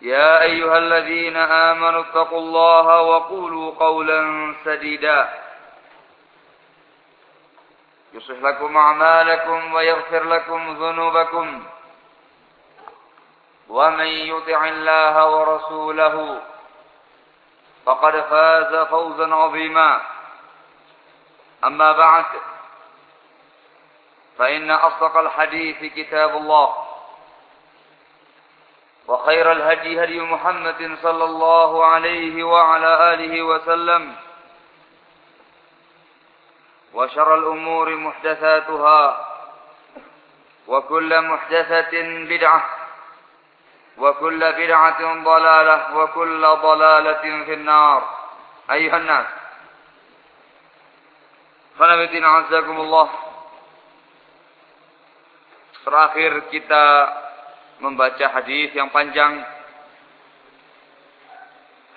يا أيها الذين آمنوا اتقوا الله وقولوا قولا سديدا. يصلح لكم أعمالكم ويغفر لكم ذنوبكم. ومن يطع الله ورسوله فقد فاز فوزا عظيما. أما بعد فإن أصدق الحديث كتاب الله. وخير الهدي هدي محمد صلى الله عليه وعلى آله وسلم وشر الأمور محدثاتها وكل محدثة بدعة وكل بدعة ضلالة وكل ضلالة في النار. أيها الناس فنبتنا عزكم الله. Terakhir kita membaca hadis yang panjang.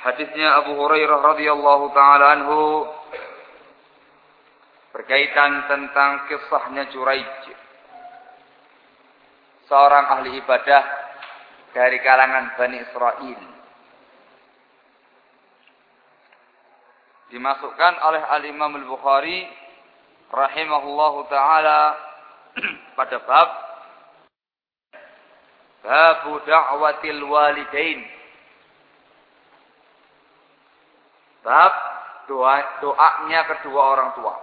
Hadisnya Abu Hurairah radhiyallahu taala anhu berkaitan tentang kisahnya Juraij. Seorang ahli ibadah dari kalangan Bani Israel. Dimasukkan oleh Al-Imam Al-Bukhari rahimahullahu taala pada bab Babu da'watil walidain. Bab doa doanya kedua orang tua.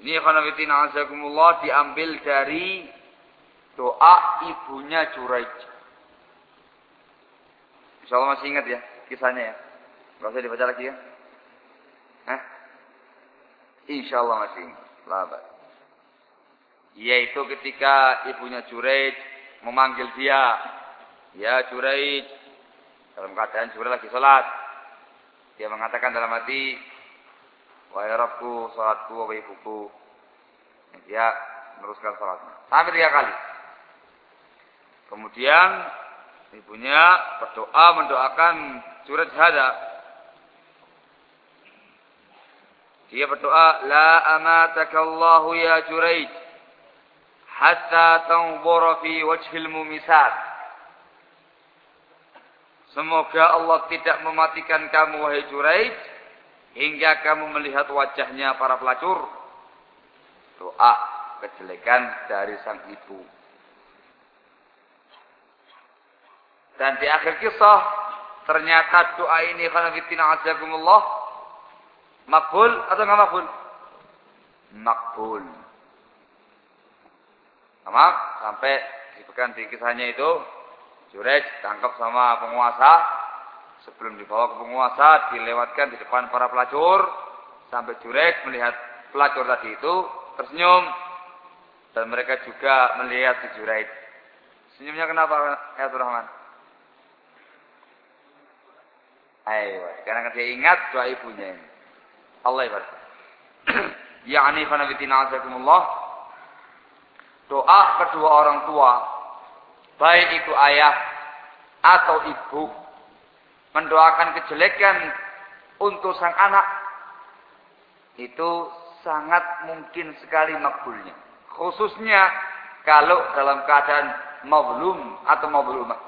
Ini khanafitina azakumullah diambil dari doa ibunya Juraij. Insya Allah masih ingat ya kisahnya ya. Gak usah dibaca lagi ya. Hah? Insya Allah masih ingat. Labat. Yaitu ketika ibunya Juraij memanggil dia. Ya Juraij. Dalam keadaan Juraij lagi sholat. Dia mengatakan dalam hati. Wahai Rabku, sholatku, wahai ibuku. Dia meneruskan sholatnya. Sampai tiga kali. Kemudian ibunya berdoa mendoakan Juraij hadap Dia berdoa, La amatakallahu ya Juraij, hatta tanzura fi wajhil mumisat. Semoga Allah tidak mematikan kamu, wahai Juraij, hingga kamu melihat wajahnya para pelacur. Doa kejelekan dari sang ibu. Dan di akhir kisah, ternyata doa ini, karena fitina azakumullah, Makbul atau nggak makbul? Makbul. Sama sampai disebutkan di kisahnya itu Jurej tangkap sama penguasa sebelum dibawa ke penguasa dilewatkan di depan para pelacur sampai Jurej melihat pelacur tadi itu tersenyum dan mereka juga melihat si Jurej. Senyumnya kenapa ya Rahman? Ayo, karena dia ingat doa ibunya ini. Allah ibarat. yakni khanafitina azakumullah. Doa kedua orang tua baik itu ayah atau ibu mendoakan kejelekan untuk sang anak itu sangat mungkin sekali makbulnya. Khususnya kalau dalam keadaan mablum atau mablumah.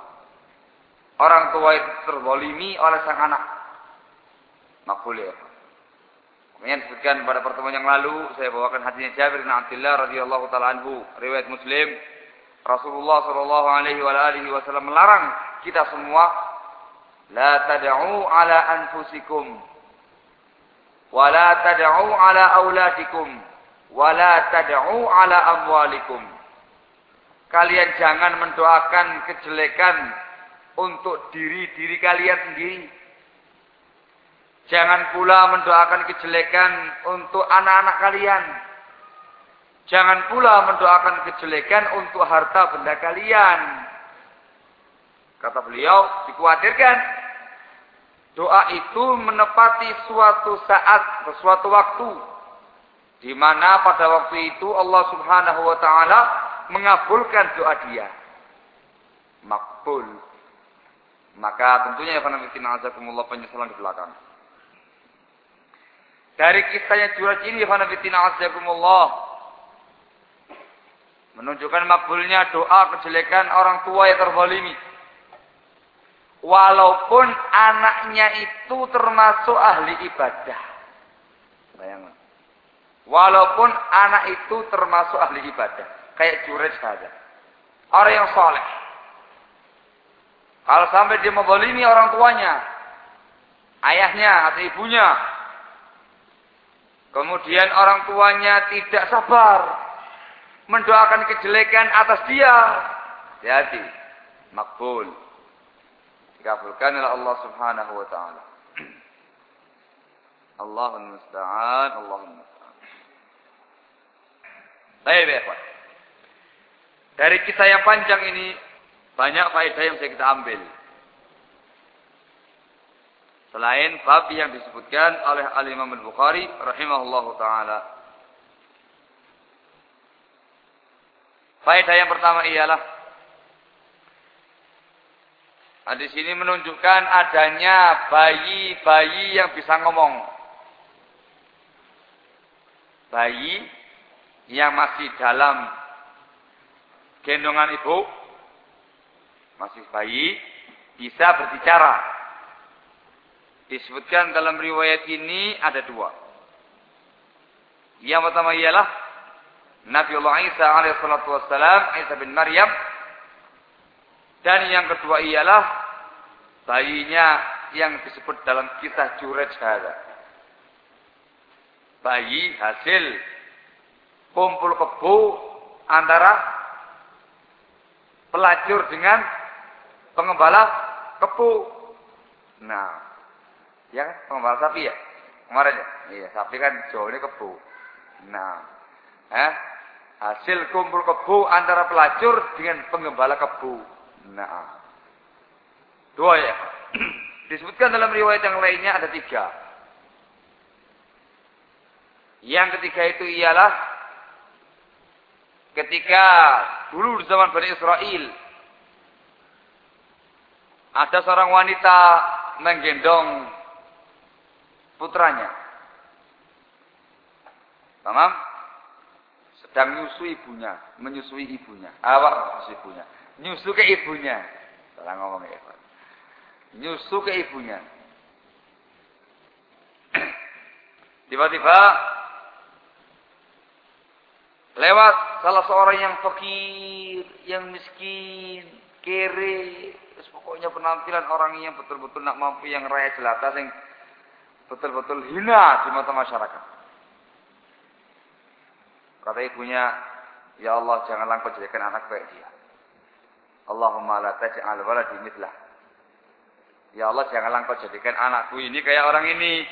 Orang tua itu terbolimi oleh sang anak. Makbul ya. Kemudian disebutkan pada pertemuan yang lalu saya bawakan hadisnya Jabir bin Abdullah radhiyallahu taala anhu riwayat Muslim. Rasulullah sallallahu alaihi wasallam melarang kita semua la tad'u ala anfusikum wa la tad'u ala auladikum wa la tad'u ala amwalikum. Kalian jangan mendoakan kejelekan untuk diri-diri kalian sendiri Jangan pula mendoakan kejelekan untuk anak-anak kalian. Jangan pula mendoakan kejelekan untuk harta benda kalian. Kata beliau, dikhawatirkan doa itu menepati suatu saat, suatu waktu di mana pada waktu itu Allah Subhanahu wa taala mengabulkan doa dia. Makbul. Maka tentunya ya Allah penyesalan di belakang. Dari kisahnya Juraj ini Hanafitina Azzaikumullah. Menunjukkan makbulnya doa kejelekan orang tua yang terzalimi. Walaupun anaknya itu termasuk ahli ibadah. Bayangkan. Walaupun anak itu termasuk ahli ibadah. Kayak Juraj saja. Orang yang soleh. Kalau sampai dia menzalimi orang tuanya. Ayahnya atau ibunya Kemudian orang tuanya tidak sabar mendoakan kejelekan atas dia. Hati, makbul. Dikabulkan oleh Allah Subhanahu wa taala. Allahul musta'an, Allahul musta'an. Baik, baik, Dari kisah yang panjang ini banyak faedah yang bisa kita ambil. Selain bab yang disebutkan oleh Al-Imam Al-Bukhari rahimahullahu taala. Faedah yang pertama ialah di sini menunjukkan adanya bayi-bayi yang bisa ngomong. Bayi yang masih dalam gendongan ibu, masih bayi, bisa berbicara. Disebutkan dalam riwayat ini ada dua. Yang pertama ialah Nabi Allah Isa alaihissalatu wassalam, Isa bin Maryam. Dan yang kedua ialah bayinya yang disebut dalam kisah Jurej. Bayi hasil kumpul kebu antara pelacur dengan pengembala kebu. Nah, Ya kan? Pengembala sapi ya? Kemarin ya? Iya, sapi kan jauh ini kebu. Nah, eh, hasil kumpul kebu antara pelacur dengan penggembala kebu. Nah, dua ya. Disebutkan dalam riwayat yang lainnya ada tiga. Yang ketiga itu ialah ketika dulu di zaman Bani Israel ada seorang wanita menggendong putranya. Paham? Sedang nyusui ibunya, menyusui ibunya. Awak menyusui ibunya. Nyusu ke ibunya. Salah ngomong ya. Nyusu ke ibunya. Tiba-tiba lewat salah seorang yang fakir, yang miskin, kere, pokoknya penampilan orang yang betul-betul nak mampu yang raya jelata yang betul-betul hina di mata masyarakat. Kata ibunya, Ya Allah janganlah kau jadikan anak baik dia. Allahumma la taj'al waladi mitlah. Ya Allah janganlah kau jadikan anakku ini kayak orang ini.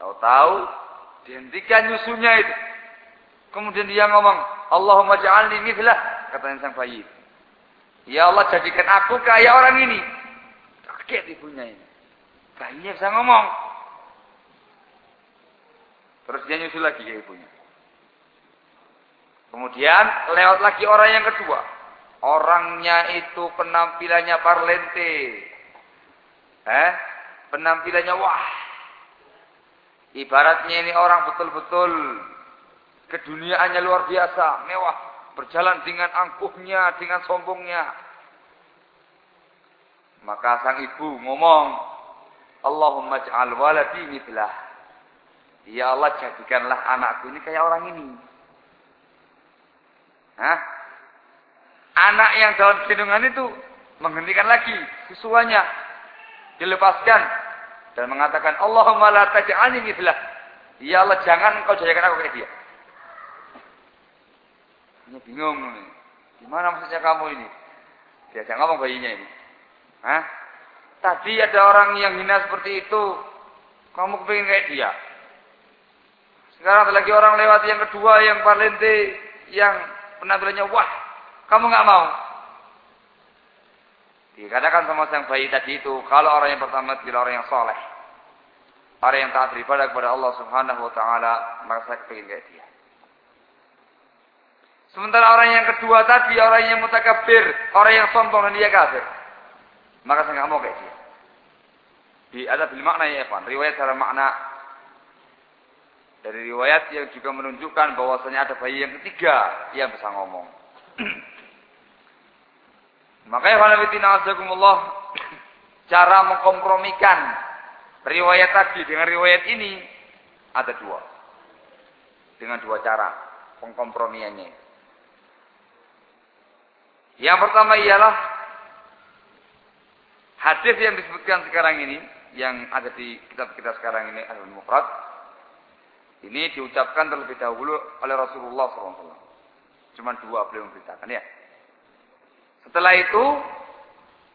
Tahu-tahu dihentikan nyusunya itu. Kemudian dia ngomong, Allahumma ja'alni mithlah. Kata sang bayi. Ya Allah jadikan aku kayak orang ini. Kaget ibunya ini. Bayinya bisa ngomong. Terus dia nyusul lagi ke ibunya. Kemudian lewat lagi orang yang kedua. Orangnya itu penampilannya parlente. Eh? Penampilannya wah. Ibaratnya ini orang betul-betul keduniaannya luar biasa, mewah, berjalan dengan angkuhnya, dengan sombongnya. Maka sang ibu ngomong, Allahumma ja'al waladi mitlah. Ya Allah jadikanlah anakku ini kayak orang ini. Hah? Anak yang dalam kandungan itu menghentikan lagi siswanya. Dilepaskan. Dan mengatakan, Allahumma la taj'alni mitlah. Ya Allah jangan kau jadikan aku kayak dia. Ini bingung. Gimana maksudnya kamu ini? Diajak ngomong bayinya ini. Hah? Tadi ada orang yang hina seperti itu. Kamu kepingin kayak dia. Sekarang ada lagi orang lewat yang kedua yang parlente yang penampilannya wah. Kamu nggak mau. Dikatakan sama sang bayi tadi itu, kalau orang yang pertama adalah orang yang soleh. Orang yang taat beribadah kepada Allah subhanahu wa ta'ala, maka saya kepingin kayak dia. Sementara orang yang kedua tadi, orang yang mutakabir, orang yang sombong dan dia kafir. Maka saya nggak mau kayak dia. Di ada bil makna ya Evan. Riwayat secara makna dari riwayat yang juga menunjukkan bahwasanya ada bayi yang ketiga yang bisa ngomong. Makanya Hanafitina azakumullah cara mengkompromikan riwayat tadi dengan riwayat ini ada dua. Dengan dua cara pengkompromiannya. Yang pertama ialah Hadis yang disebutkan sekarang ini, yang ada di kitab kita sekarang ini, Al-Mufrad, ini diucapkan terlebih dahulu oleh Rasulullah SAW. Cuma dua beliau memberitakan ya. Setelah itu,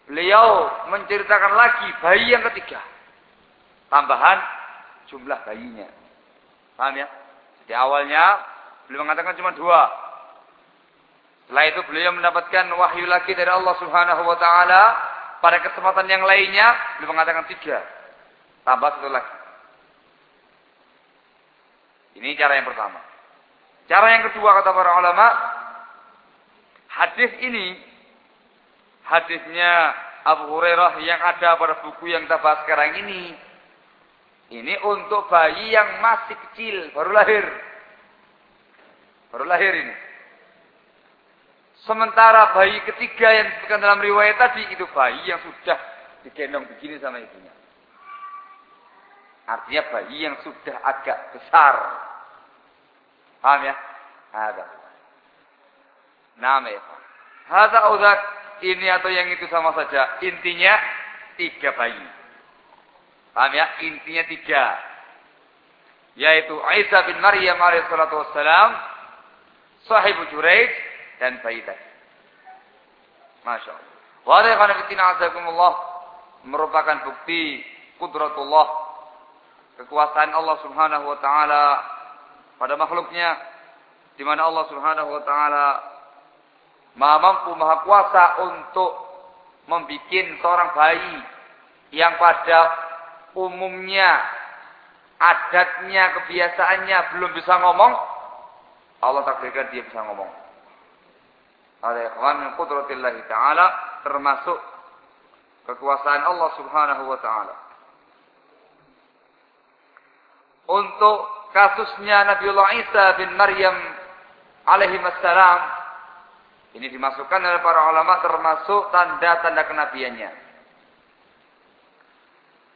beliau menceritakan lagi bayi yang ketiga. Tambahan jumlah bayinya. Paham ya? Jadi awalnya beliau mengatakan cuma dua. Setelah itu beliau mendapatkan wahyu lagi dari Allah Subhanahu wa taala pada kesempatan yang lainnya, beliau mengatakan tiga. Tambah satu lagi. Ini cara yang pertama. Cara yang kedua kata para ulama, hadis ini, hadisnya Abu Hurairah yang ada pada buku yang kita bahas sekarang ini, ini untuk bayi yang masih kecil, baru lahir. Baru lahir ini. Sementara bayi ketiga yang disebutkan dalam riwayat tadi itu bayi yang sudah digendong begini sama ibunya. Artinya bayi yang sudah agak besar. Paham ya? Ada. Nama ya. Hada uzak ini atau yang itu sama saja. Intinya tiga bayi. Paham ya? Intinya tiga. Yaitu Isa bin Maryam alaihissalatu wassalam. Sahibu Juraij dan bayi tadi. Masya Allah. Wa'alaikumsalam merupakan bukti kudratullah kekuasaan Allah Subhanahu wa taala pada makhluknya di mana Allah Subhanahu wa taala Maha mampu, maha kuasa untuk membuat seorang bayi yang pada umumnya adatnya, kebiasaannya belum bisa ngomong, Allah takdirkan dia bisa ngomong ada ikhwan min qudratillahi ta'ala termasuk kekuasaan Allah subhanahu wa ta'ala. Untuk kasusnya Nabiullah Isa bin Maryam alaihi wassalam ini dimasukkan oleh para ulama termasuk tanda-tanda kenabiannya.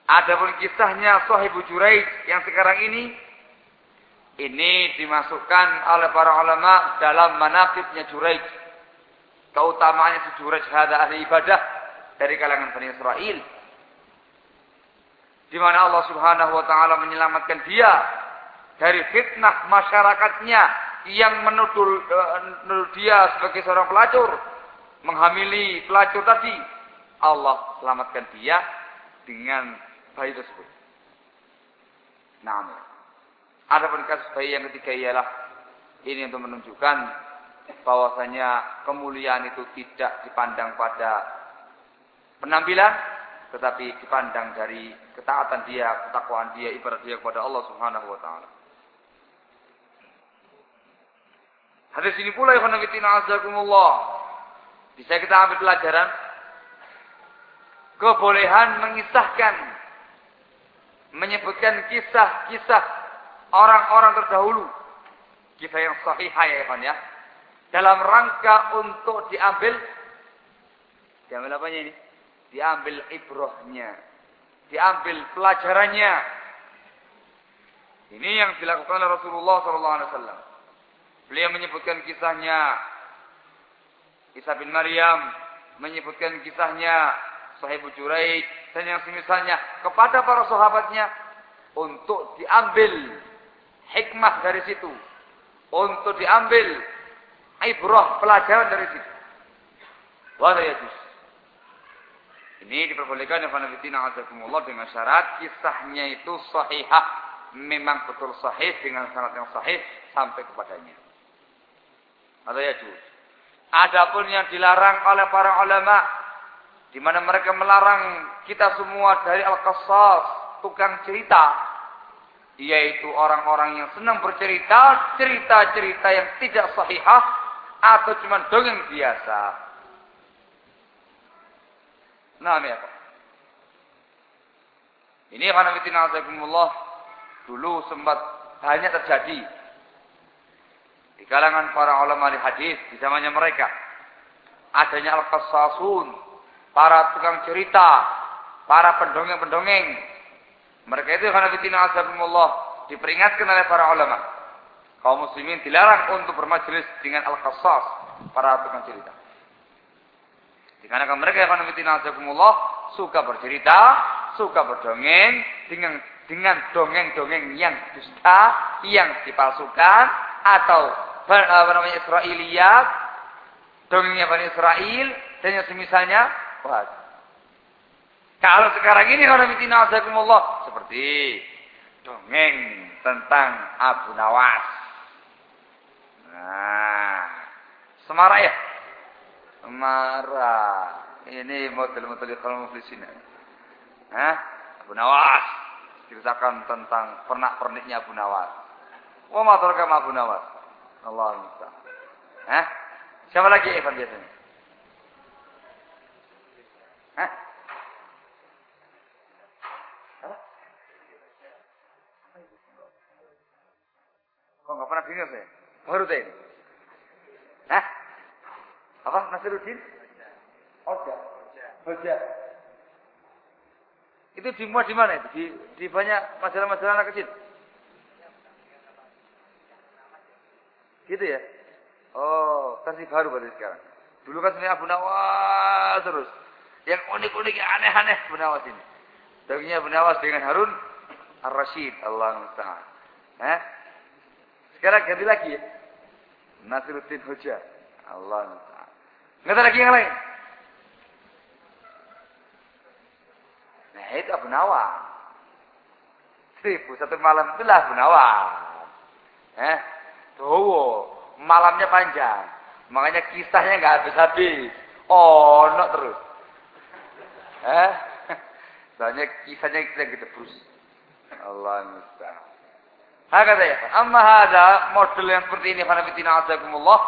Ada pun kisahnya Sahibu Juraid yang sekarang ini ini dimasukkan oleh para ulama dalam manakibnya Juraid keutamaannya sejuraj hada ahli ibadah dari kalangan Bani Israel. Di mana Allah Subhanahu wa taala menyelamatkan dia dari fitnah masyarakatnya yang menuduh, menuduh dia sebagai seorang pelacur, menghamili pelacur tadi. Allah selamatkan dia dengan bayi tersebut. Nah, ada pun kasus bayi yang ketiga ialah ini untuk menunjukkan bahwasanya kemuliaan itu tidak dipandang pada penampilan tetapi dipandang dari ketaatan dia, ketakwaan dia, ibadah dia kepada Allah Subhanahu wa taala. Hadis ini pula khanafitina azakumullah. Bisa kita ambil pelajaran. Kebolehan mengisahkan. Menyebutkan kisah-kisah orang-orang terdahulu. Kisah yang sahih ya ikhwan ya. Dalam rangka untuk diambil. Diambil apanya ini? Diambil ibrohnya. Diambil pelajarannya. Ini yang dilakukan oleh Rasulullah SAW. Beliau menyebutkan kisahnya Isa bin Maryam, menyebutkan kisahnya Sahibu Juraid dan yang semisalnya kepada para sahabatnya untuk diambil hikmah dari situ, untuk diambil ibrah pelajaran dari situ. Wala yajuz. Ini diperbolehkan ya fanabitina azakumullah dengan syarat kisahnya itu sahihah. Memang betul sahih dengan syarat yang sahih sampai kepadanya. Ada ya juz. Adapun yang dilarang oleh para ulama di mana mereka melarang kita semua dari al-qasas, tukang cerita, yaitu orang-orang yang senang bercerita, cerita-cerita yang tidak sahihah atau cuma dongeng biasa. Nah, ya Pak. Ini karena fitina dulu sempat banyak terjadi di kalangan para ulama di hadis di zamannya mereka adanya al-qassasun, para tukang cerita, para pendongeng-pendongeng. Mereka itu karena fitina azabullah diperingatkan oleh para ulama. Kaum muslimin dilarang untuk bermajlis dengan al-qassas, para tukang cerita. Dikarenakan mereka fitina azabullah suka bercerita, suka berdongeng dengan dengan dongeng-dongeng yang dusta, yang dipalsukan atau apa namanya Israiliyat, dongengnya Bani Israel dan yang semisalnya. Wah. Kalau sekarang ini azakumullah seperti dongeng tentang Abu Nawas. Nah, Semara ya? Semara. Ini model-model kalau muflisin. Hah? Abu Nawas. Ceritakan tentang pernak-perniknya Abu Nawas. Wa ma Abu Nawas. Allah musta'an. Hah? Siapa lagi Evan biasanya? Hah? Kok nggak pernah dengar saya? Deh. Hah? Apa? Nasiruddin? Oja. Oja. Itu dimuat di mana itu? Di, di banyak majalah-majalah anak kecil. Gitu ya? Oh, kasih baru berarti sekarang. Dulu kan sebenarnya Abu Nawas terus. Yang unik-unik, yang aneh-aneh Abu Nawas ini. Dagingnya Abu Nawas dengan Harun Ar-Rashid. Allah Musta'an. Eh? Sekarang ganti lagi ya. Nasiruddin Hoja. Allah Musta'an. Nggak ada lagi yang lain. Nah itu Abu Nawas. Seribu satu malam itulah Abu Nawas. Eh? Dowo, malamnya panjang. Makanya kisahnya nggak habis-habis. Oh, no terus. Eh? Soalnya kisahnya kita gitu terus. Allah musta'an. Hakata ya. Amma hada model yang seperti ini fanafitina azakumullah.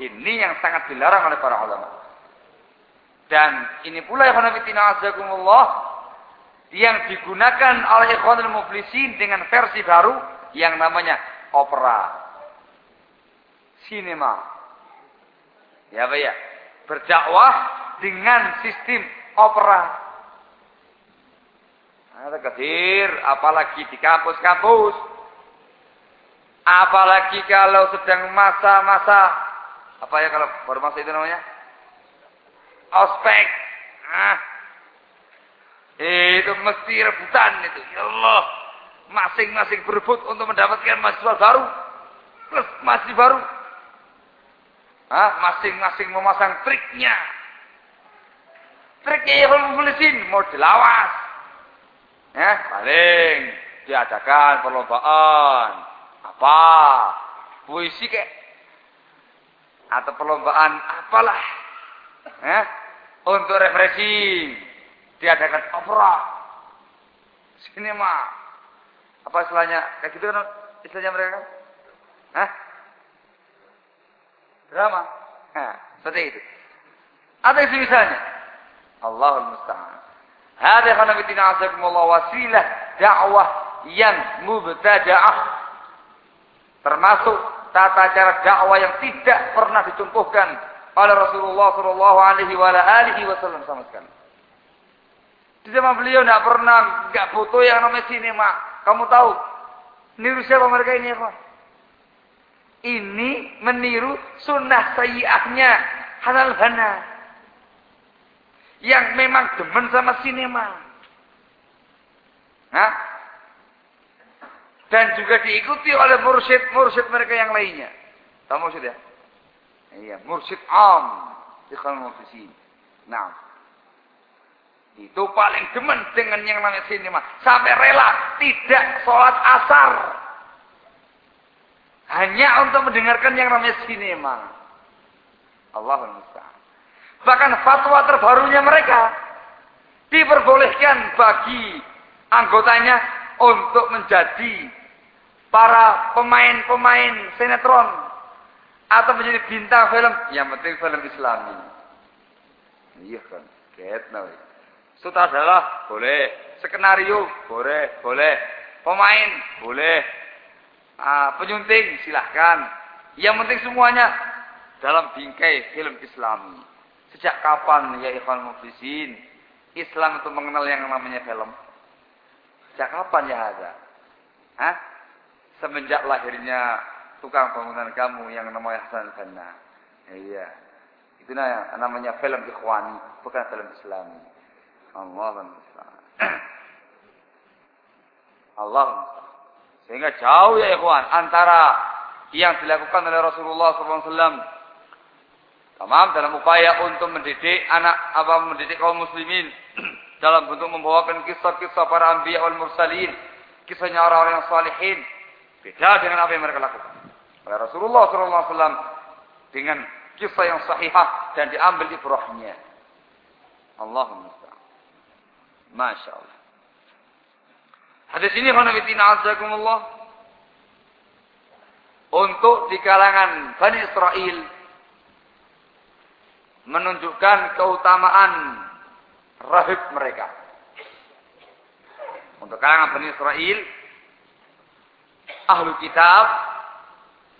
Ini yang sangat dilarang oleh para ulama. Dan ini pula yang fanafitina azakumullah. Yang digunakan oleh ikhwanul muflisin dengan versi baru. Yang namanya opera sinema. Ya Pak ya. Berdakwah dengan sistem opera. Ada kedir, apalagi di kampus-kampus. Apalagi kalau sedang masa-masa apa ya kalau baru masa itu namanya? Ospek. Ah. Itu mesti rebutan itu. Ya Allah. Masing-masing berebut untuk mendapatkan mahasiswa baru. Plus masih baru masing-masing memasang triknya. Triknya ya mulisin mau dilawas. Ya, paling diadakan perlombaan apa? Puisi kek atau perlombaan apalah. Ya, untuk refreshing diadakan opera, sinema, apa istilahnya? Kayak gitu kan istilahnya mereka kan? Hah? Drama. Nah, seperti itu. Ada misalnya. Allahul Musta'an. Hada khanabitina azakumullah wasilah dakwah yang mubtada'ah. Termasuk tata cara dakwah yang tidak pernah dicontohkan oleh Rasulullah Shallallahu Alaihi Wasallam sama sekali. Di zaman beliau tidak pernah nggak foto yang namanya sinema. Kamu tahu? Niru siapa mereka ini ya Ini meniru sunnah sayyahnya halal hana. Yang memang demen sama sinema. Nah, dan juga diikuti oleh mursyid-mursyid mereka yang lainnya. Tahu mursyid ya? Iya, mursyid am. Ikhwan mufisin. Nah. Itu paling demen dengan yang namanya sinema. Sampai rela tidak sholat asar. Hanya untuk mendengarkan yang namanya sinema. Allahul Musta'an. Bahkan fatwa terbarunya mereka. Diperbolehkan bagi anggotanya untuk menjadi para pemain-pemain sinetron atau menjadi bintang film yang penting film Islami. Iya kan, get now. Sutradara boleh, skenario boleh, boleh, pemain boleh, uh, penyunting silahkan. Yang penting semuanya dalam bingkai film Islami. Sejak kapan ya Ikhwan Muflisin Islam itu mengenal yang namanya film? Sejak kapan ya ada? Hah? Semenjak lahirnya tukang bangunan kamu yang namanya Hasan Banna. Iya. Itu namanya film ikhwani, bukan film Islami. Allah Allah Sehingga jauh ya ikhwan antara yang dilakukan oleh Rasulullah SAW. Tamam dalam upaya untuk mendidik anak apa mendidik kaum muslimin dalam bentuk membawakan kisah-kisah para anbiya wal mursalin, kisahnya orang-orang yang salihin. Beda dengan apa yang mereka lakukan. Oleh Rasulullah SAW dengan kisah yang sahihah dan diambil ibrahnya. Allahumma Masya Allah. Hadis ini khanafitina azakumullah. Untuk di kalangan Bani Israel. Menunjukkan keutamaan rahib mereka. Untuk kalangan Bani Israel. Ahlu kitab.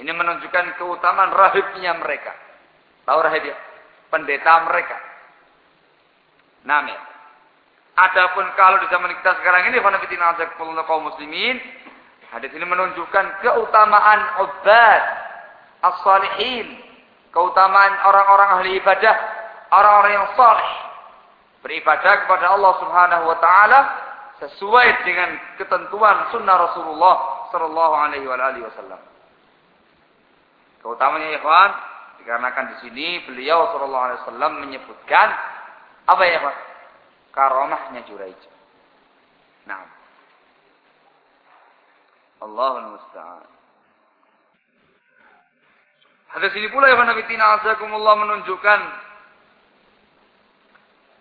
Ini menunjukkan keutamaan rahibnya mereka. Tahu rahib ya? Pendeta mereka. Namanya. Adapun kalau di zaman kita sekarang ini fanafitina kaum muslimin, hadis ini menunjukkan keutamaan ubad as-salihin, keutamaan orang-orang ahli ibadah, orang-orang yang saleh beribadah kepada Allah Subhanahu wa taala sesuai dengan ketentuan sunnah Rasulullah sallallahu alaihi wasallam. Keutamanya ikhwan dikarenakan di sini beliau sallallahu alaihi wasallam menyebutkan apa ya, Pak? karamahnya Juraij. Nah. Allahul musta'an. Hadis ini pula ya Nabi Tina Azakumullah menunjukkan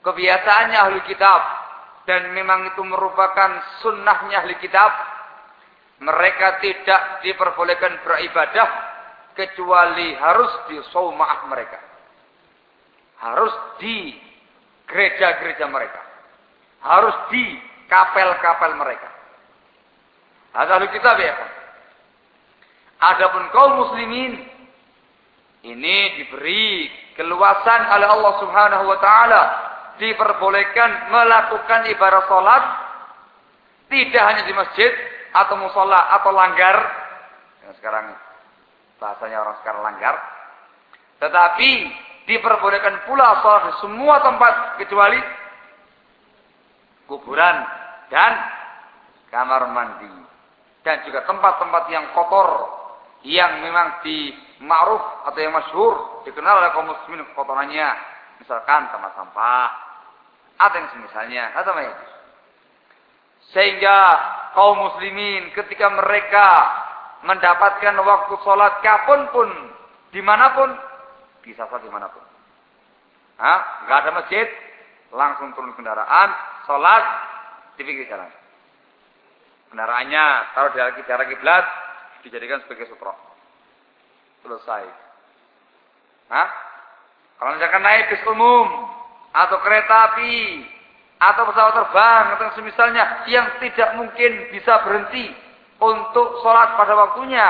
kebiasaannya ahli kitab dan memang itu merupakan sunnahnya ahli kitab mereka tidak diperbolehkan beribadah kecuali harus di saumah mereka harus di gereja-gereja mereka. Harus di kapel-kapel mereka. Ada ahli kitab ya? Adapun kaum muslimin ini diberi keluasan oleh Allah Subhanahu wa taala diperbolehkan melakukan ibadah salat tidak hanya di masjid atau musola atau langgar yang sekarang bahasanya orang sekarang langgar tetapi Diperbolehkan pula sholat di semua tempat kecuali kuburan dan kamar mandi. Dan juga tempat-tempat yang kotor yang memang di ma'ruf atau yang masyhur dikenal oleh kaum muslimin kotorannya. Misalkan tempat sampah atau yang semisalnya atau. Sehingga kaum muslimin ketika mereka mendapatkan waktu sholat kapan pun, di mana pun, bisa sholat di mana pun. Hah? Nggak ada masjid, langsung turun kendaraan, sholat di pinggir jalan. Kendaraannya taruh di arah kiblat, dijadikan sebagai sutro. Selesai. Hah? Kalau misalkan naik bis umum atau kereta api atau pesawat terbang atau semisalnya yang tidak mungkin bisa berhenti untuk sholat pada waktunya.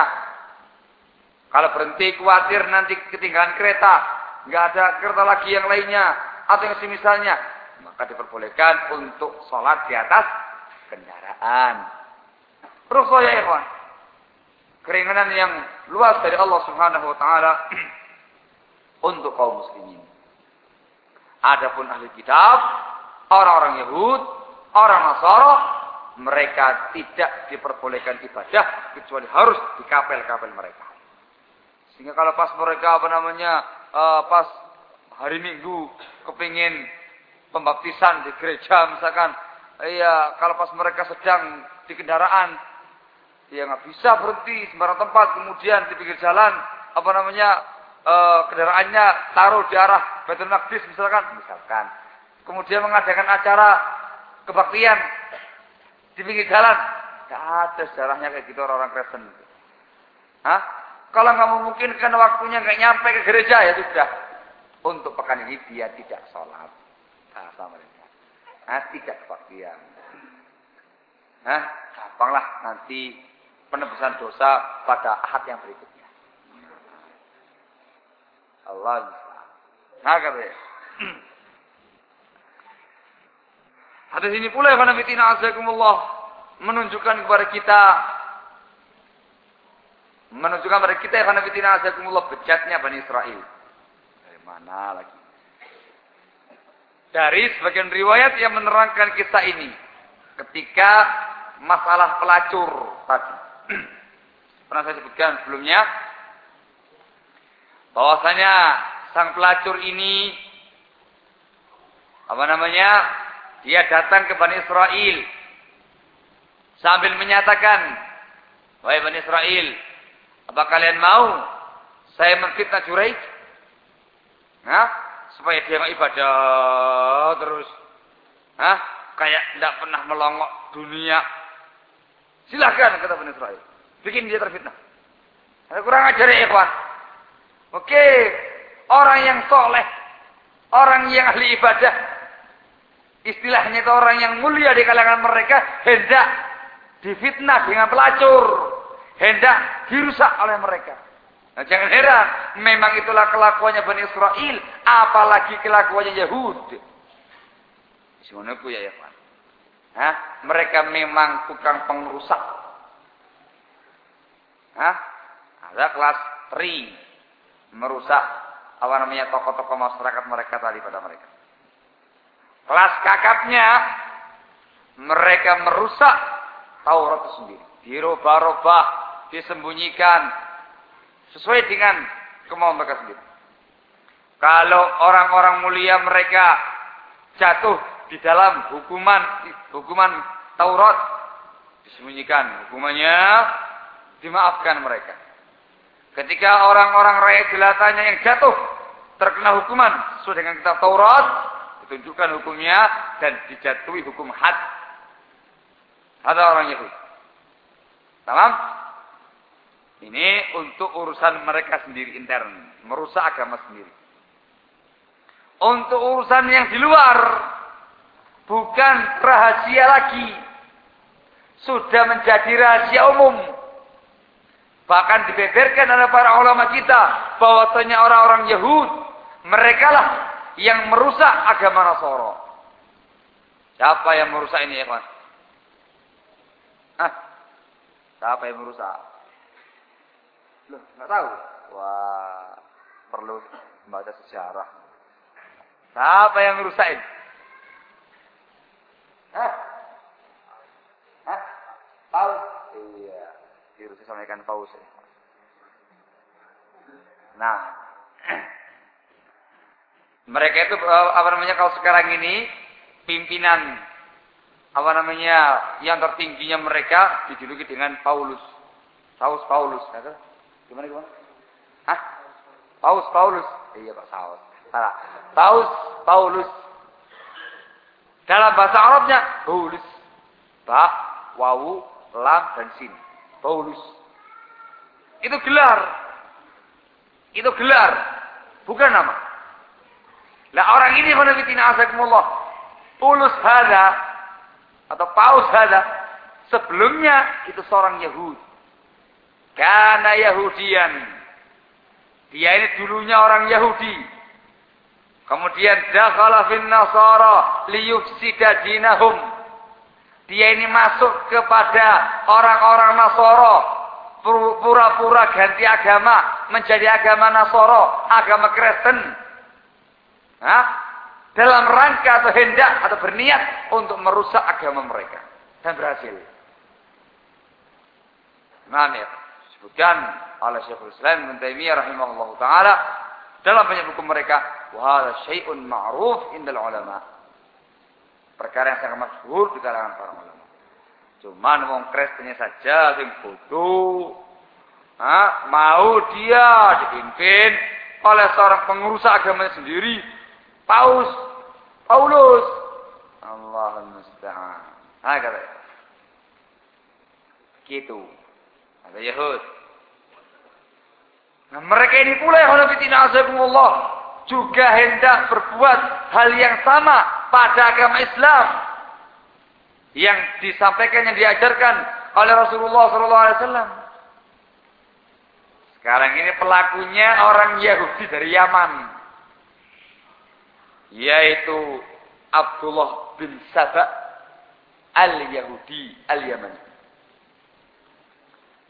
Kalau berhenti khawatir nanti ketinggalan kereta, nggak ada kereta lagi yang lainnya atau yang semisalnya, maka diperbolehkan untuk sholat di atas kendaraan. Rukhsah ya ikhwan. Keringanan yang luas dari Allah Subhanahu wa taala untuk kaum muslimin. Adapun ahli kitab, orang-orang Yahud, orang Nasara, mereka tidak diperbolehkan ibadah kecuali harus di kapel-kapel mereka. Sehingga kalau pas mereka apa namanya uh, pas hari Minggu kepingin pembaptisan di gereja misalkan, iya kalau pas mereka sedang di kendaraan, ya nggak bisa berhenti sembarang tempat, kemudian di pinggir jalan apa namanya uh, kendaraannya taruh di arah Baitul Maqdis misalkan, misalkan. Kemudian mengadakan acara kebaktian di pinggir jalan. Tidak ada sejarahnya kayak gitu orang-orang Kristen. Hah? Kalau nggak memungkinkan waktunya nggak nyampe ke gereja ya sudah. Untuk pekan ini dia tidak sholat. Bahasa mereka. Nah, tidak kebaktian. Nah, gampanglah nanti penebusan dosa pada ahad yang berikutnya. Allah Hakata ya. Hadis ini pula ya fitina azakumullah menunjukkan kepada kita menunjukkan kepada kita ya fitina azakumullah bejatnya Bani Israel. Dari mana lagi? Dari sebagian riwayat yang menerangkan kisah ini ketika masalah pelacur tadi. Pernah saya sebutkan sebelumnya bahwasanya sang pelacur ini apa namanya? Dia datang ke Bani Israel sambil menyatakan, "Wahai Bani Israel, apa kalian mau saya menfitnah Juraij?" Nah, supaya dia ibadah terus. Hah? Kayak tidak pernah melongok dunia. Silahkan kata Bani Israel. Bikin dia terfitnah. Ada kurang ajar ya, ikhwan. Oke, orang yang soleh, orang yang ahli ibadah, istilahnya itu orang yang mulia di kalangan mereka, hendak difitnah dengan pelacur, hendak dirusak oleh mereka. Nah, jangan heran, memang itulah kelakuannya Bani Israel, apalagi kelakuannya Yahud. Semuanya ya ya. Hah? Mereka memang tukang pengrusak. Hah? Ada kelas 3 merusak apa namanya tokoh-tokoh masyarakat mereka tadi pada mereka. Kelas kakapnya mereka merusak Taurat itu sendiri, dirubah-rubah, disembunyikan sesuai dengan kemauan mereka sendiri. Kalau orang-orang mulia mereka jatuh di dalam hukuman hukuman Taurat disembunyikan hukumannya dimaafkan mereka. Ketika orang-orang rakyat jelasanya yang jatuh terkena hukuman sesuai dengan kitab Taurat, ditunjukkan hukumnya dan dijatuhi hukum had. Ada orang Yahudi. Tamam? Ini untuk urusan mereka sendiri intern, merusak agama sendiri. Untuk urusan yang di luar, bukan rahasia lagi. Sudah menjadi rahasia umum Bahkan dibeberkan oleh para ulama kita bahwasanya orang-orang Yahud mereka lah yang merusak agama Nasara. Siapa yang merusak ini, ya, Hah? Siapa yang merusak? Loh, nggak tahu. Wah, perlu membaca sejarah. Siapa yang merusak ini? Hah? Hah? Tahu? Iya harus disampaikan paus. Nah, mereka itu eh, apa namanya kalau sekarang ini pimpinan apa namanya yang tertingginya mereka dijuluki dengan Paulus. Saus Paulus, kata? Gimana gimana? Hah? Paus Paulus. Iya Pak Saus. Salah. Paus Paulus. Dalam bahasa Arabnya Paulus. Ba, wawu, lam dan sin. Paulus. Itu gelar. Itu gelar. Bukan nama. Lah orang ini khonifitina asakumullah. Ulus hada. Atau paus hada. Sebelumnya itu seorang Yahudi. Karena Yahudian. Dia ini dulunya orang Yahudi. Kemudian dakhala fin nasara liyufsida dinahum. Dia ini masuk kepada orang-orang Nasoro. Pura-pura ganti agama. Menjadi agama Nasoro. Agama Kristen. Hah? Dalam rangka atau hendak atau berniat untuk merusak agama mereka. Dan berhasil. Namir. Disebutkan oleh Syekhul Islam Ibn Taimiyah rahimahullah ta'ala. Dalam banyak buku mereka. Wahada syai'un ma'ruf indal ulama' Perkara yang sangat masyhur di kalangan para ulama. Cuman wong Kristennya saja sing bodoh. Mau dia dipimpin oleh seorang pengurus agama sendiri, Paus Paulus. Allah musta'an. Ha kata. Gitu. Ada Yahud. Nah, mereka ini pula yang Allah juga hendak berbuat hal yang sama pada agama Islam yang disampaikan yang diajarkan oleh Rasulullah SAW. Sekarang ini pelakunya orang Yahudi dari Yaman. Yaitu Abdullah bin Saba al-Yahudi al-Yamani.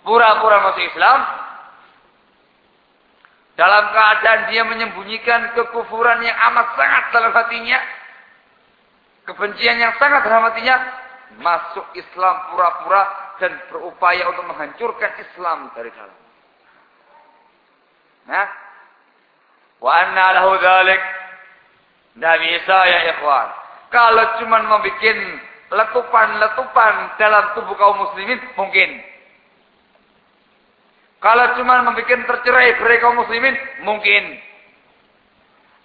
Pura-pura masuk Islam. Dalam keadaan dia menyembunyikan kekufuran yang amat sangat dalam hatinya kebencian yang sangat dalam hatinya masuk Islam pura-pura dan berupaya untuk menghancurkan Islam dari dalam. Nah, wa anna lahu dzalik Tidak bisa ya ikhwan. Kalau cuma membuat letupan-letupan dalam tubuh kaum muslimin mungkin. Kalau cuma membuat tercerai berai kaum muslimin mungkin.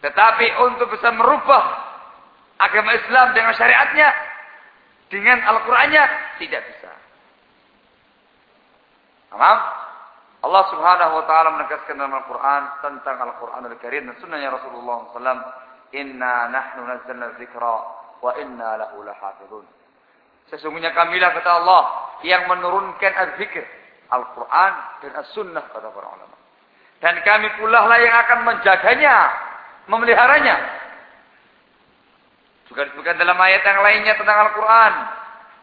Tetapi untuk bisa merubah agama Islam dengan syariatnya, dengan Al-Qur'annya tidak bisa. Paham? Allah Subhanahu wa taala menegaskan dalam Al-Qur'an tentang Al-Qur'anul Karim dan sunnahnya Rasulullah SAW, "Inna nahnu nazzalna dzikra wa inna lahu lahafizun." Sesungguhnya kamilah kata Allah yang menurunkan az-zikr, Al-Qur'an dan As-Sunnah kata para ulama. Dan kami pula lah yang akan menjaganya, memeliharanya juga disebutkan dalam ayat yang lainnya tentang Al-Quran.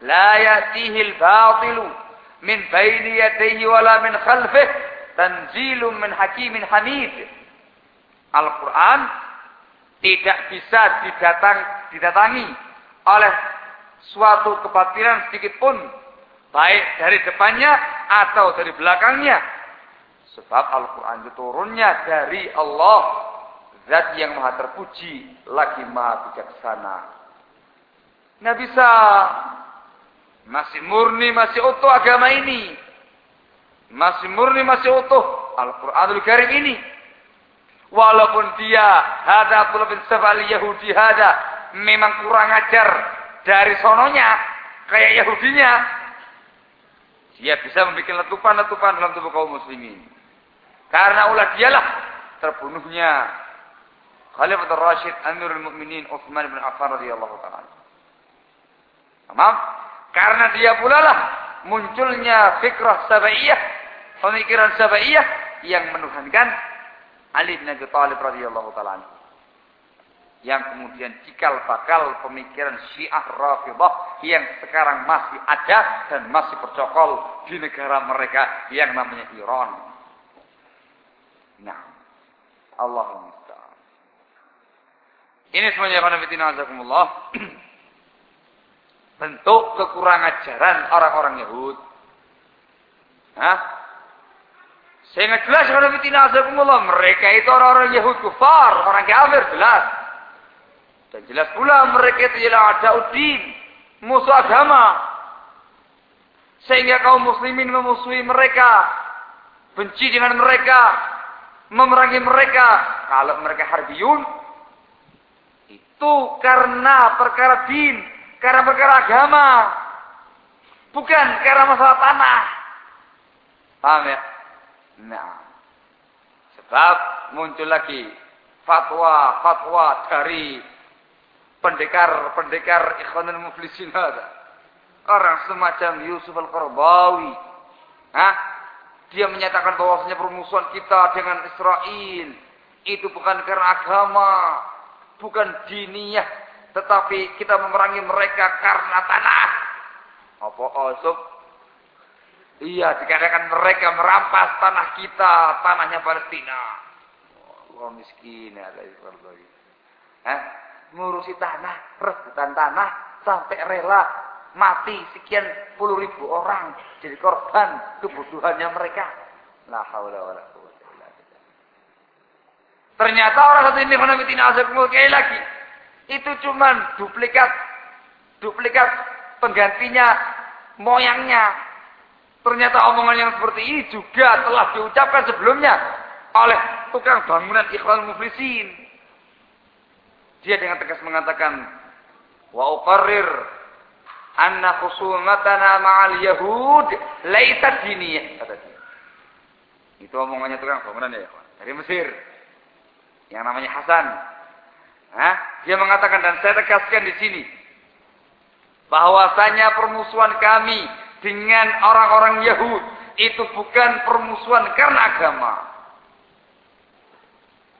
La ya'tihil batilu min baini yadayhi wala min khalfih tanzilum min hakimin hamid. Al-Quran tidak bisa didatang, didatangi oleh suatu kebatilan sedikit pun. Baik dari depannya atau dari belakangnya. Sebab Al-Quran itu turunnya dari Allah Zat yang maha terpuji, lagi maha bijaksana. Nggak bisa. Masih murni, masih utuh agama ini. Masih murni, masih utuh Al-Quranul Karim ini. Walaupun dia hada pula bin Yahudi hada memang kurang ajar dari sononya kayak Yahudinya. Dia bisa membuat letupan-letupan dalam tubuh kaum muslimin. Karena ulah dialah terbunuhnya Khalifatul Rashid Amirul Mukminin Utsman bin Affan radhiyallahu taala. Paham? Karena dia pula lah munculnya fikrah sabaiyah, pemikiran sabaiyah yang menuhankan Ali bin Abi Thalib radhiyallahu taala yang kemudian cikal bakal pemikiran Syiah Rafidah yang sekarang masih ada dan masih bercokol di negara mereka yang namanya Iran. Nah, Allahumma ini semuanya khonafidina azakumullah. Bentuk kekurangan ajaran orang-orang Yahud. Hah? Sehingga jelas khonafidina azakumullah. Mereka itu orang-orang Yahud kufar. Orang kafir jelas. Dan jelas pula mereka itu ialah udin. Musuh agama. Sehingga kaum muslimin memusuhi mereka. Benci dengan mereka. Memerangi mereka. Kalau mereka harbiyun itu karena perkara din, karena perkara agama. Bukan karena masalah tanah. Paham ya? Nah. Sebab muncul lagi fatwa-fatwa dari pendekar-pendekar ikhwanul muflisin ada. Orang semacam Yusuf Al-Qarbawi. Hah? Dia menyatakan bahwasanya permusuhan kita dengan Israel itu bukan karena agama, bukan diniyah, tetapi kita memerangi mereka karena tanah. Apa osok? Iya, dikatakan mereka merampas tanah kita, tanahnya Palestina. Orang miskin di Hah? Ngurusi tanah, rebutan tanah sampai rela mati sekian puluh ribu orang jadi korban kebutuhannya mereka. La haula wala quwwata illa billah. Ternyata orang satu ini khonamitina azakumul lagi. Itu cuman duplikat duplikat penggantinya moyangnya. Ternyata omongan yang seperti ini juga telah diucapkan sebelumnya oleh tukang bangunan Ikhwan Muflisin. Dia dengan tegas mengatakan, wa uqarrir anna khusumatana ma'al yahud laisat diniyah kata dia. Itu omongannya tukang bangunan ya, dari Mesir. Yang namanya Hasan. Hah? Dia mengatakan dan saya tegaskan di sini bahwasanya permusuhan kami dengan orang-orang Yahud itu bukan permusuhan karena agama.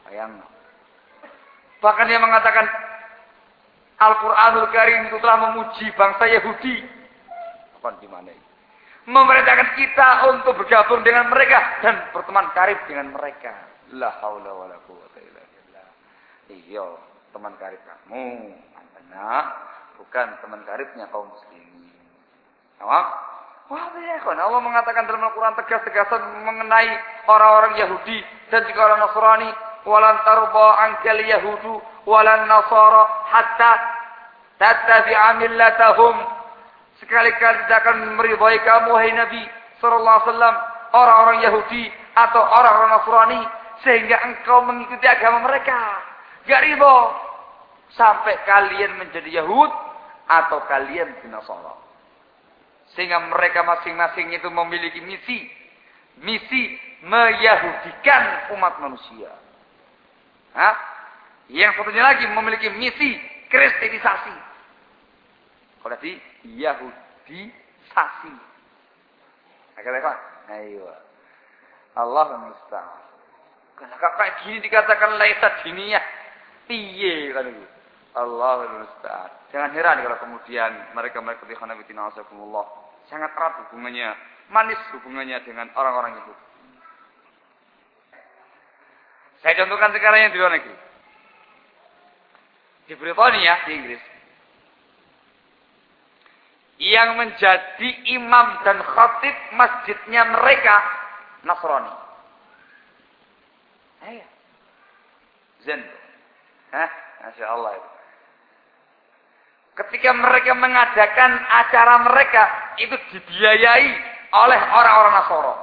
Bayang. Bahkan dia mengatakan Al-Quranul Karim itu telah memuji bangsa Yahudi. Apa di mana ini? Memerintahkan kita untuk bergabung dengan mereka dan berteman karib dengan mereka. La haula wa la quwwata illa billah. Iya, teman karib kamu. Anda bukan teman karibnya kaum muslimin. Awak? Kan Allah mengatakan dalam Al-Quran tegas-tegasan mengenai orang-orang Yahudi dan juga orang Nasrani. Walan tarba angkel Yahudu walan Nasara hatta tattabi'a millatahum. Sekali-kali tidak akan meridhai kamu, hai Nabi Sallallahu Alaihi Wasallam, orang-orang Yahudi atau orang-orang Nasrani, sehingga engkau mengikuti agama mereka. Gak riba. Sampai kalian menjadi Yahud atau kalian Nasara. Sehingga mereka masing-masing itu memiliki misi. Misi meyahudikan umat manusia. Hah? Yang satunya lagi memiliki misi kristenisasi. Kalau di Yahudisasi. Agak lepas. Ayo. Allah musta'an. Kalau kayak gini dikatakan laisat diniyah. Piye kan itu. Allah musta'an. Jangan heran kalau kemudian mereka-mereka di khanabitina asakumullah sangat erat hubungannya, manis hubungannya dengan orang-orang Yahudi. Saya contohkan sekarang yang di luar negeri. Di Britania, di Inggris. Yang menjadi imam dan khatib masjidnya mereka Nasrani. Ayo. Zen. Hah? Masya Allah itu. Ketika mereka mengadakan acara mereka, itu dibiayai oleh orang-orang Nasoro.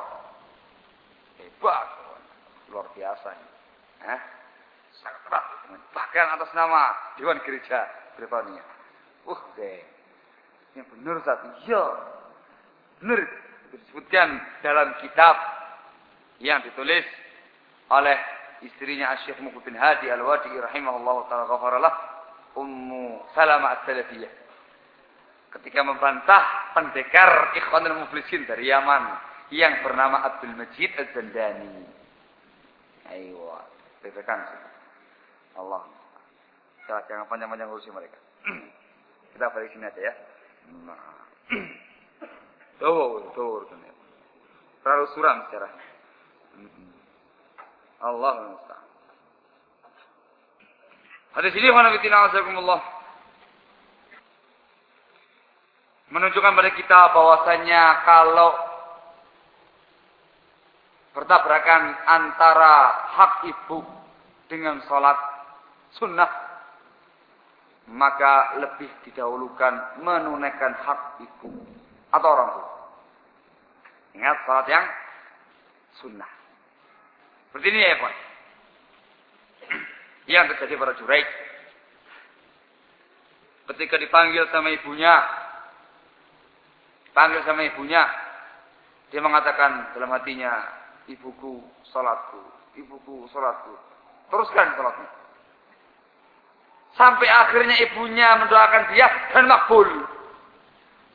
Hebat. Luar biasa. Hah? Sangat erat. Bahkan atas nama Dewan Gereja Britania. Uh, deh. Yang benar saat Iya. Benar. Disebutkan dalam kitab yang ditulis oleh istrinya Syekh Mukhtin Hadi Al-Wadi rahimahullah ta'ala ghafaralah Ummu Salama As-Salafiyah ketika membantah pendekar Ikhwanul Muflisin dari Yaman yang bernama Abdul Majid Az-Zandani. Ayo, bebekan Allah. Jangan, jangan panjang-panjang ngurusi mereka. Kita balik sini aja ya. Nah. Tuh, tuh, Terlalu suram secara. Allah musta'an. Hadis ini azakumullah. Menunjukkan pada kita bahwasanya kalau bertabrakan antara hak ibu dengan sholat sunnah maka lebih didahulukan menunaikan hak ibu atau orang tua. Ingat sholat yang sunnah. Seperti ini ya Pak. Yang terjadi pada Juraik. Ketika dipanggil sama ibunya. Panggil sama ibunya. Dia mengatakan dalam hatinya. Ibuku sholatku. Ibuku sholatku. Teruskan sholatnya. Sampai akhirnya ibunya mendoakan dia dan makbul.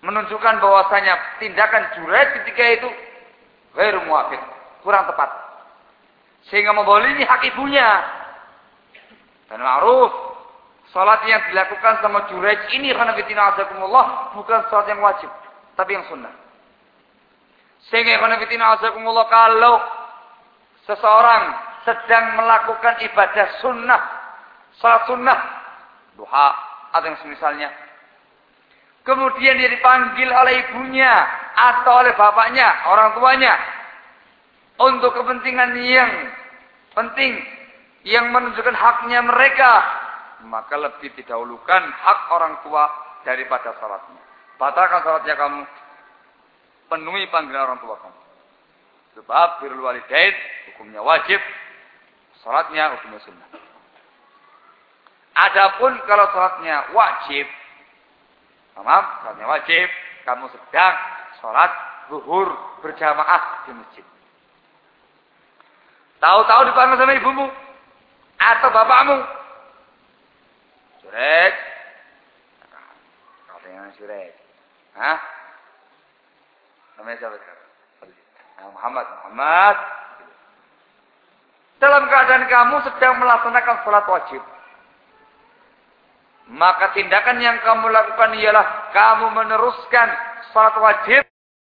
Menunjukkan bahwasanya tindakan juret ketika itu. Kurang tepat. Sehingga membolimi hak ibunya. Dan ma'ruf. Salat yang dilakukan sama jurej ini karena fitina azakumullah bukan salat yang wajib. Tapi yang sunnah. Sehingga karena fitina azakumullah kalau seseorang sedang melakukan ibadah sunnah. Salat sunnah. Duha atau yang semisalnya. Kemudian dia dipanggil oleh ibunya atau oleh bapaknya, orang tuanya untuk kepentingan yang penting yang menunjukkan haknya mereka maka lebih didahulukan hak orang tua daripada salatnya. Batalkan salatnya kamu penuhi panggilan orang tua kamu. Sebab birrul walidain hukumnya wajib salatnya hukumnya sunnah. Adapun kalau salatnya wajib maaf salatnya wajib kamu sedang salat zuhur berjamaah di masjid. Tahu-tahu dipanggil sama ibumu atau bapakmu. Surek. Katanya surek. Hah? Namanya siapa sekarang? Nah, Muhammad. Muhammad. Dalam keadaan kamu sedang melaksanakan sholat wajib. Maka tindakan yang kamu lakukan ialah kamu meneruskan sholat wajib